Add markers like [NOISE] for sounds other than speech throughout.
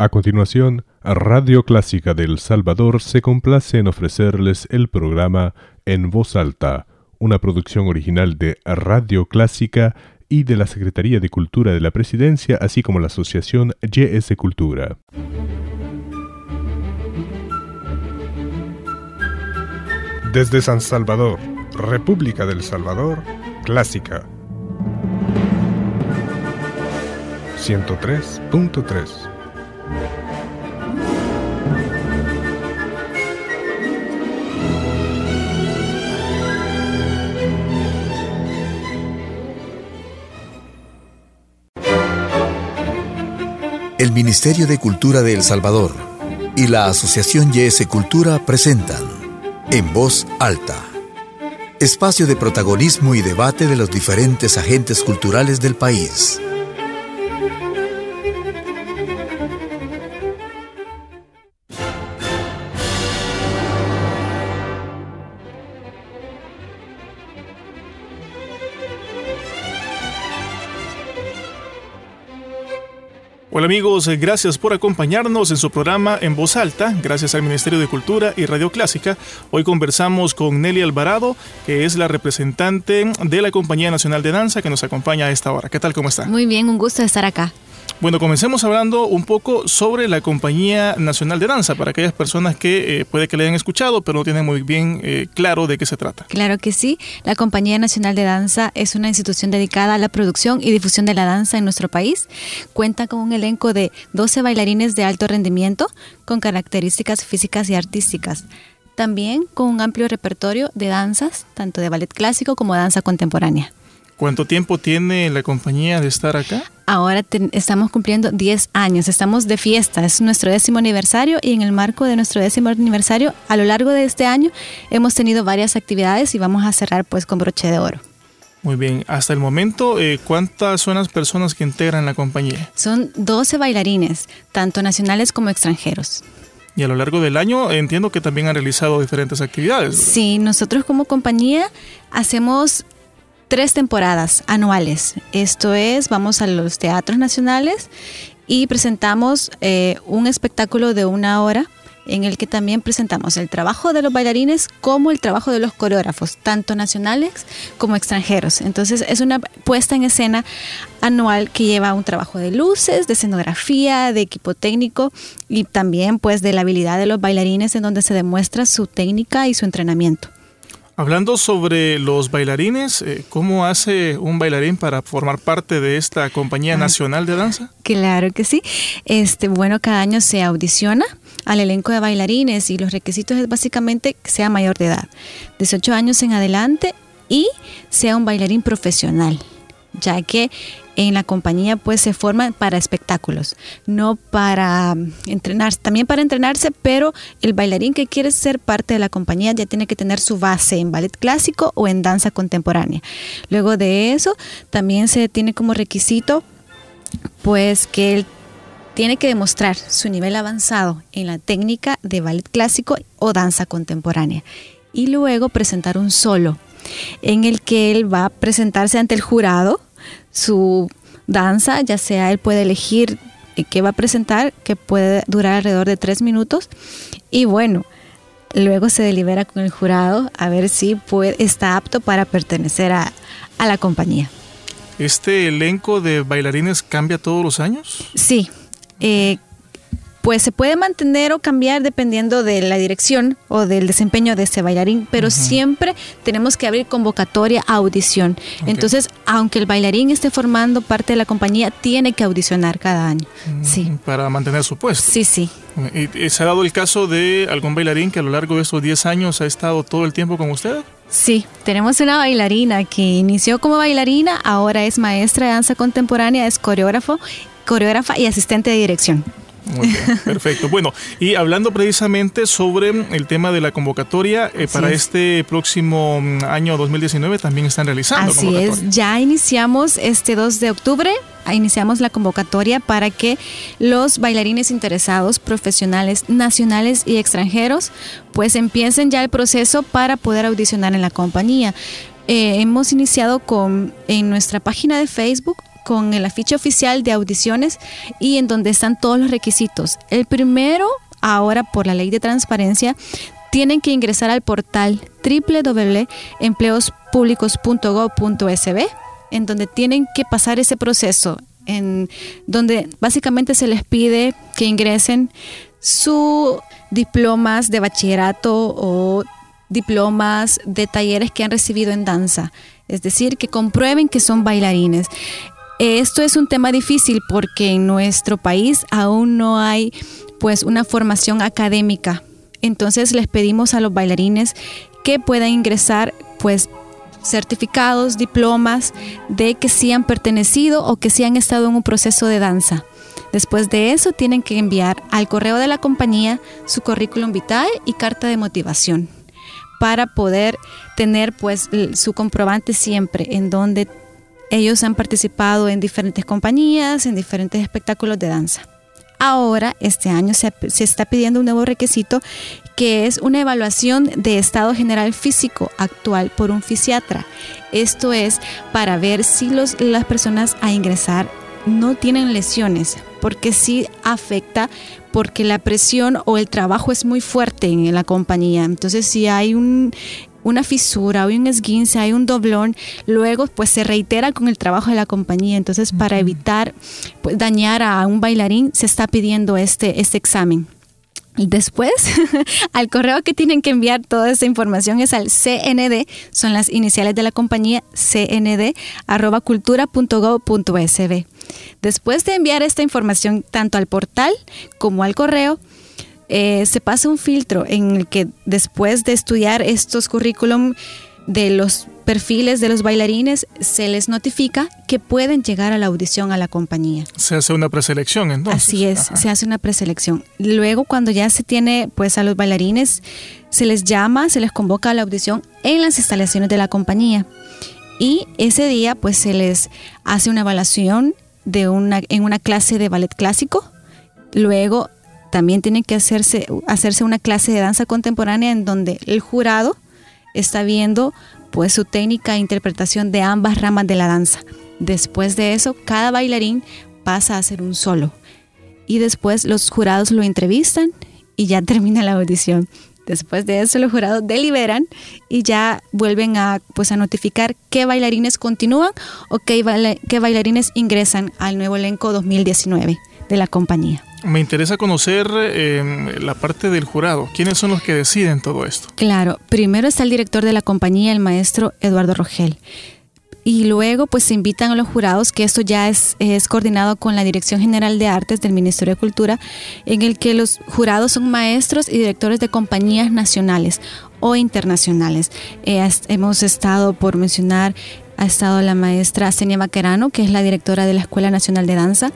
A continuación, Radio Clásica del Salvador se complace en ofrecerles el programa En Voz Alta, una producción original de Radio Clásica y de la Secretaría de Cultura de la Presidencia, así como la Asociación YS Cultura. Desde San Salvador, República del Salvador, Clásica 103.3 El Ministerio de Cultura de El Salvador y la Asociación YS Cultura presentan En Voz Alta. Espacio de protagonismo y debate de los diferentes agentes culturales del país. Hola amigos, eh, gracias por acompañarnos en su programa En Voz Alta, gracias al Ministerio de Cultura y Radio Clásica. Hoy conversamos con Nelly Alvarado, que es la representante de la Compañía Nacional de Danza que nos acompaña a esta hora. ¿Qué tal? ¿Cómo está? Muy bien, un gusto estar acá. Bueno, comencemos hablando un poco sobre la Compañía Nacional de Danza, para aquellas personas que eh, puede que le hayan escuchado, pero no tienen muy bien eh, claro de qué se trata. Claro que sí. La Compañía Nacional de Danza es una institución dedicada a la producción y difusión de la danza en nuestro país. Cuenta con un elenco de 12 bailarines de alto rendimiento con características físicas y artísticas. También con un amplio repertorio de danzas, tanto de ballet clásico como danza contemporánea. ¿Cuánto tiempo tiene la compañía de estar acá? Ahora estamos cumpliendo 10 años, estamos de fiesta, es nuestro décimo aniversario y en el marco de nuestro décimo aniversario, a lo largo de este año, hemos tenido varias actividades y vamos a cerrar pues con broche de oro. Muy bien, hasta el momento, eh, ¿cuántas son las personas que integran la compañía? Son 12 bailarines, tanto nacionales como extranjeros. Y a lo largo del año entiendo que también han realizado diferentes actividades. Sí, nosotros como compañía hacemos tres temporadas anuales. Esto es, vamos a los teatros nacionales y presentamos eh, un espectáculo de una hora en el que también presentamos el trabajo de los bailarines como el trabajo de los coreógrafos, tanto nacionales como extranjeros. Entonces es una puesta en escena anual que lleva un trabajo de luces, de escenografía, de equipo técnico y también pues de la habilidad de los bailarines en donde se demuestra su técnica y su entrenamiento. Hablando sobre los bailarines, eh, ¿cómo hace un bailarín para formar parte de esta compañía ah, nacional de danza? Claro que sí. Este, bueno, cada año se audiciona al elenco de bailarines y los requisitos es básicamente que sea mayor de edad, 18 años en adelante y sea un bailarín profesional ya que en la compañía pues se forman para espectáculos, no para mm, entrenarse, también para entrenarse, pero el bailarín que quiere ser parte de la compañía ya tiene que tener su base en ballet clásico o en danza contemporánea. Luego de eso, también se tiene como requisito pues que él tiene que demostrar su nivel avanzado en la técnica de ballet clásico o danza contemporánea y luego presentar un solo en el que él va a presentarse ante el jurado su danza, ya sea él puede elegir qué va a presentar, que puede durar alrededor de tres minutos. Y bueno, luego se delibera con el jurado a ver si puede, está apto para pertenecer a, a la compañía. ¿Este elenco de bailarines cambia todos los años? Sí, eh, pues se puede mantener o cambiar dependiendo de la dirección o del desempeño de ese bailarín, pero siempre tenemos que abrir convocatoria a audición. Entonces, aunque el bailarín esté formando parte de la compañía, tiene que audicionar cada año. Mm, sí. Para mantener su puesto. Sí, sí. ¿Y se ha dado el caso de algún bailarín que a lo largo de estos 10 años ha estado todo el tiempo con usted? Sí, tenemos una bailarina que inició como bailarina, ahora es maestra de danza contemporánea, es coreógrafo, coreógrafa y asistente de dirección. Muy bien, [LAUGHS] perfecto. Bueno, y hablando precisamente sobre el tema de la convocatoria, eh, para este próximo mm, año 2019 también están realizando. Así es, ya iniciamos este 2 de octubre, iniciamos la convocatoria para que los bailarines interesados, profesionales nacionales y extranjeros, pues empiecen ya el proceso para poder audicionar en la compañía. Eh, hemos iniciado con en nuestra página de Facebook con el afiche oficial de audiciones y en donde están todos los requisitos. El primero, ahora por la ley de transparencia, tienen que ingresar al portal www.empleospublicos.gov.sb en donde tienen que pasar ese proceso, en donde básicamente se les pide que ingresen sus diplomas de bachillerato o diplomas de talleres que han recibido en danza, es decir, que comprueben que son bailarines. Esto es un tema difícil porque en nuestro país aún no hay pues una formación académica. Entonces les pedimos a los bailarines que puedan ingresar pues certificados, diplomas de que sí han pertenecido o que sí han estado en un proceso de danza. Después de eso tienen que enviar al correo de la compañía su currículum vitae y carta de motivación para poder tener pues su comprobante siempre en donde ellos han participado en diferentes compañías, en diferentes espectáculos de danza. Ahora, este año se, está pidiendo un nuevo requisito que es una evaluación de estado general físico actual por un fisiatra. Esto es para ver si las personas a ingresar no tienen lesiones, porque sí afecta porque la presión o el trabajo es muy fuerte en la compañía. Entonces, si hay un una fisura o un esguince, hay un doblón, luego pues se reitera con el trabajo de la compañía. Entonces, para evitar pues, dañar a un bailarín, se está pidiendo este, este examen. Después, [LAUGHS] al correo que tienen que enviar toda esa información es al CND, son las iniciales de la compañía cnd arroba cultura.gov.sb. Después de enviar esta información tanto al portal como al correo, eh, se pasa un filtro en el que después de estudiar estos currículum de los perfiles de los bailarines, se les notifica que pueden llegar a la audición a la compañía. Se hace una preselección entonces. Así es, se hace una preselección. Luego cuando ya se tiene pues a los bailarines, se les llama, se les convoca a la audición en las instalaciones de la compañía. Y ese día pues se les hace una evaluación de una, en una clase de ballet clásico. Luego también tiene que hacerse, hacerse una clase de danza contemporánea en donde el jurado está viendo pues su técnica e interpretación de ambas ramas de la danza. Después de eso, cada bailarín pasa a hacer un solo. Y después los jurados lo entrevistan y ya [LAUGHS] termina la audición. Después de eso los jurados deliberan y ya vuelven a, pues, a notificar qué bailarines continúan o qué, qué bailarines ingresan al nuevo elenco 2019 de la compañía. Me interesa conocer eh, la parte del jurado. ¿Quiénes son los que deciden todo esto? Claro, primero está el director de la compañía, el maestro Eduardo Rogel. Y luego pues se invitan a los jurados, que esto ya es, es coordinado con la Dirección General de Artes del Ministerio de Cultura, en el que los jurados son maestros y directores de compañías nacionales o internacionales. Eh, hemos estado, por mencionar, ha estado la maestra Senia Maquerano, que es la directora de la Escuela Nacional de Danza,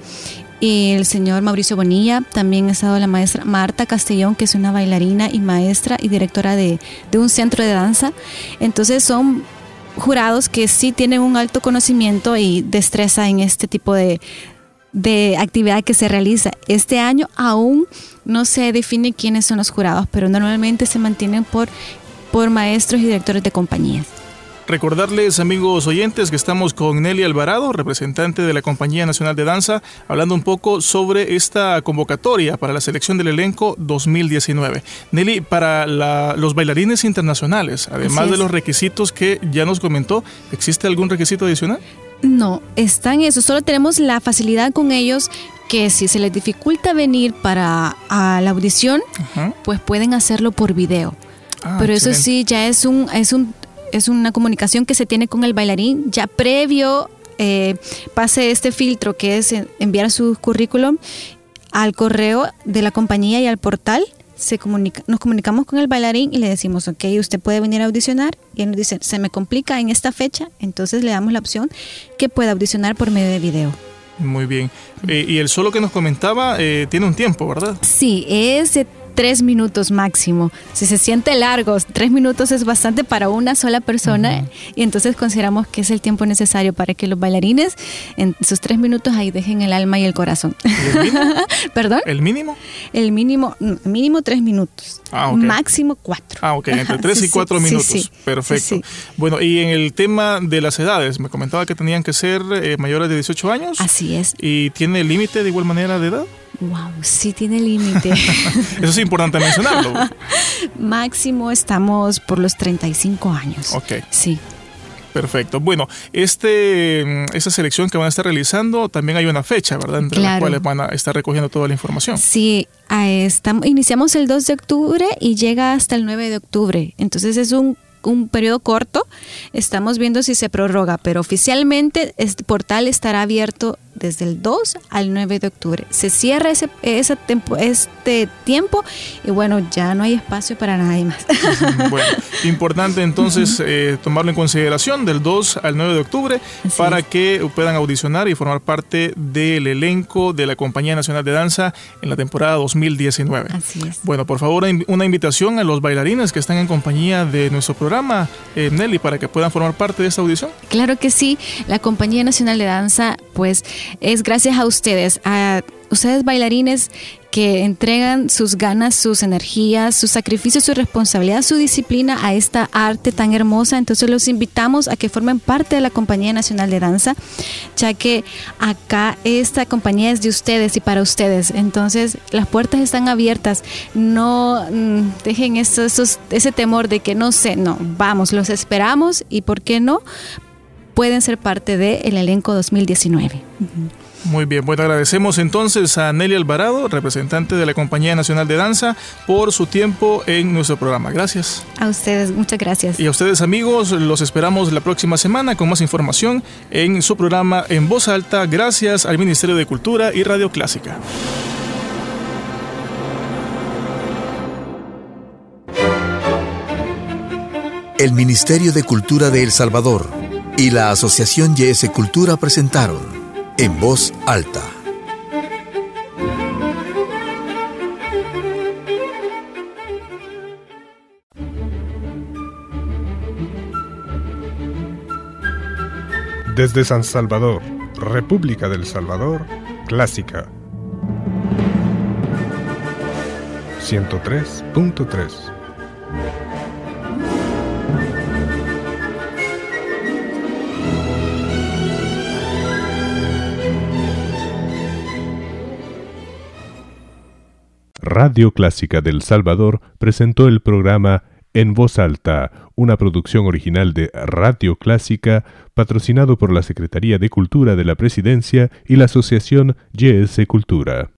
el señor Mauricio Bonilla, también ha estado la maestra Marta Castellón, que es una bailarina y maestra y directora de, un centro de danza. Entonces son jurados que sí tienen un alto conocimiento y destreza en este tipo de, de actividad que se realiza. Este año aún no se define quiénes son los jurados, pero normalmente se mantienen por, por maestros y directores de compañías. Recordarles, amigos oyentes, que estamos con Nelly Alvarado, representante de la Compañía Nacional de Danza, hablando un poco sobre esta convocatoria para la selección del elenco 2019. Nelly, para los bailarines internacionales, además de los requisitos que ya nos comentó, ¿existe algún requisito adicional? No, están eso. Solo tenemos la facilidad con ellos que si se les dificulta venir para la audición, pues pueden hacerlo por video. Ah, Pero eso sí, ya es un, es un es una comunicación que se tiene con el bailarín ya previo eh, pase este filtro que es enviar su currículum al correo de la compañía y al portal. Se comunica, nos comunicamos con el bailarín y le decimos, ok, usted puede venir a audicionar. Y él nos dice, se me complica en esta fecha, entonces le damos la opción que pueda audicionar por medio de video. Muy bien. Eh, y el solo que nos comentaba eh, tiene un tiempo, ¿verdad? Sí, es tres minutos máximo. Si se siente largo, tres minutos es bastante para una sola persona y entonces consideramos que es el tiempo necesario para que los bailarines en sus tres minutos ahí dejen el alma y el corazón. el [LAUGHS] ¿Perdón? ¿El mínimo? El mínimo, mínimo tres minutos. Ah, Máximo cuatro. Ah, ok, entre tres [LAUGHS] y cuatro minutos. Perfecto. Bueno, y en el tema de las edades, me comentaba que tenían que ser eh, mayores de 18 años. Así es. ¿Y tiene límite de igual manera de edad? Wow, sí tiene límite. [LAUGHS] Eso es importante mencionarlo. [LAUGHS] Máximo estamos por los 35 años. Ok. Sí. Perfecto. Bueno, este, mm, esta selección que van a estar realizando, también hay una fecha, ¿verdad? Entre las cuales van a estar recogiendo toda la información. Sí, estamos, iniciamos el 2 de octubre y llega hasta el 9 de octubre. Entonces es un un periodo corto. Estamos viendo si se prorroga, pero oficialmente este portal estará abierto desde el 2 al 9 de octubre. Se cierra ese, ese este tiempo y bueno, ya no hay espacio para nadie más. [LAUGHS] Bueno, importante entonces eh, tomarlo en consideración del 2 al 9 de octubre para que puedan audicionar y formar parte del elenco de la Compañía Nacional de Danza en la temporada 2019. Así es. Bueno, por favor, una invitación a los bailarines que están en compañía de nuestro programa, eh, Nelly, para que puedan formar parte de esta audición. Claro que sí, la Compañía Nacional de Danza, pues es gracias a ustedes, a ustedes bailarines que entregan sus ganas, sus energías, su sacrificio, su responsabilidad, su disciplina a esta arte tan hermosa. Entonces los invitamos a que formen parte de la Compañía Nacional de Danza, ya que acá esta compañía es de ustedes y para ustedes. Entonces las puertas están abiertas. No mm, dejen ese temor de que no sé, no, vamos, los esperamos y por qué no pueden ser parte del elenco 2019. Muy bien, bueno, agradecemos entonces a Nelly Alvarado, representante de la Compañía Nacional de Danza, por su tiempo en nuestro programa. Gracias. A ustedes, muchas gracias. Y a ustedes amigos, los esperamos la próxima semana con más información en su programa En Voz Alta, gracias al Ministerio de Cultura y Radio Clásica. El Ministerio de Cultura de El Salvador y la Asociación YS Cultura presentaron En Voz Alta. Desde San Salvador, República del Salvador, Clásica 103.3 Radio Clásica del Salvador presentó el programa En Voz Alta, una producción original de Radio Clásica, patrocinado por la Secretaría de Cultura de la Presidencia y la Asociación YS Cultura.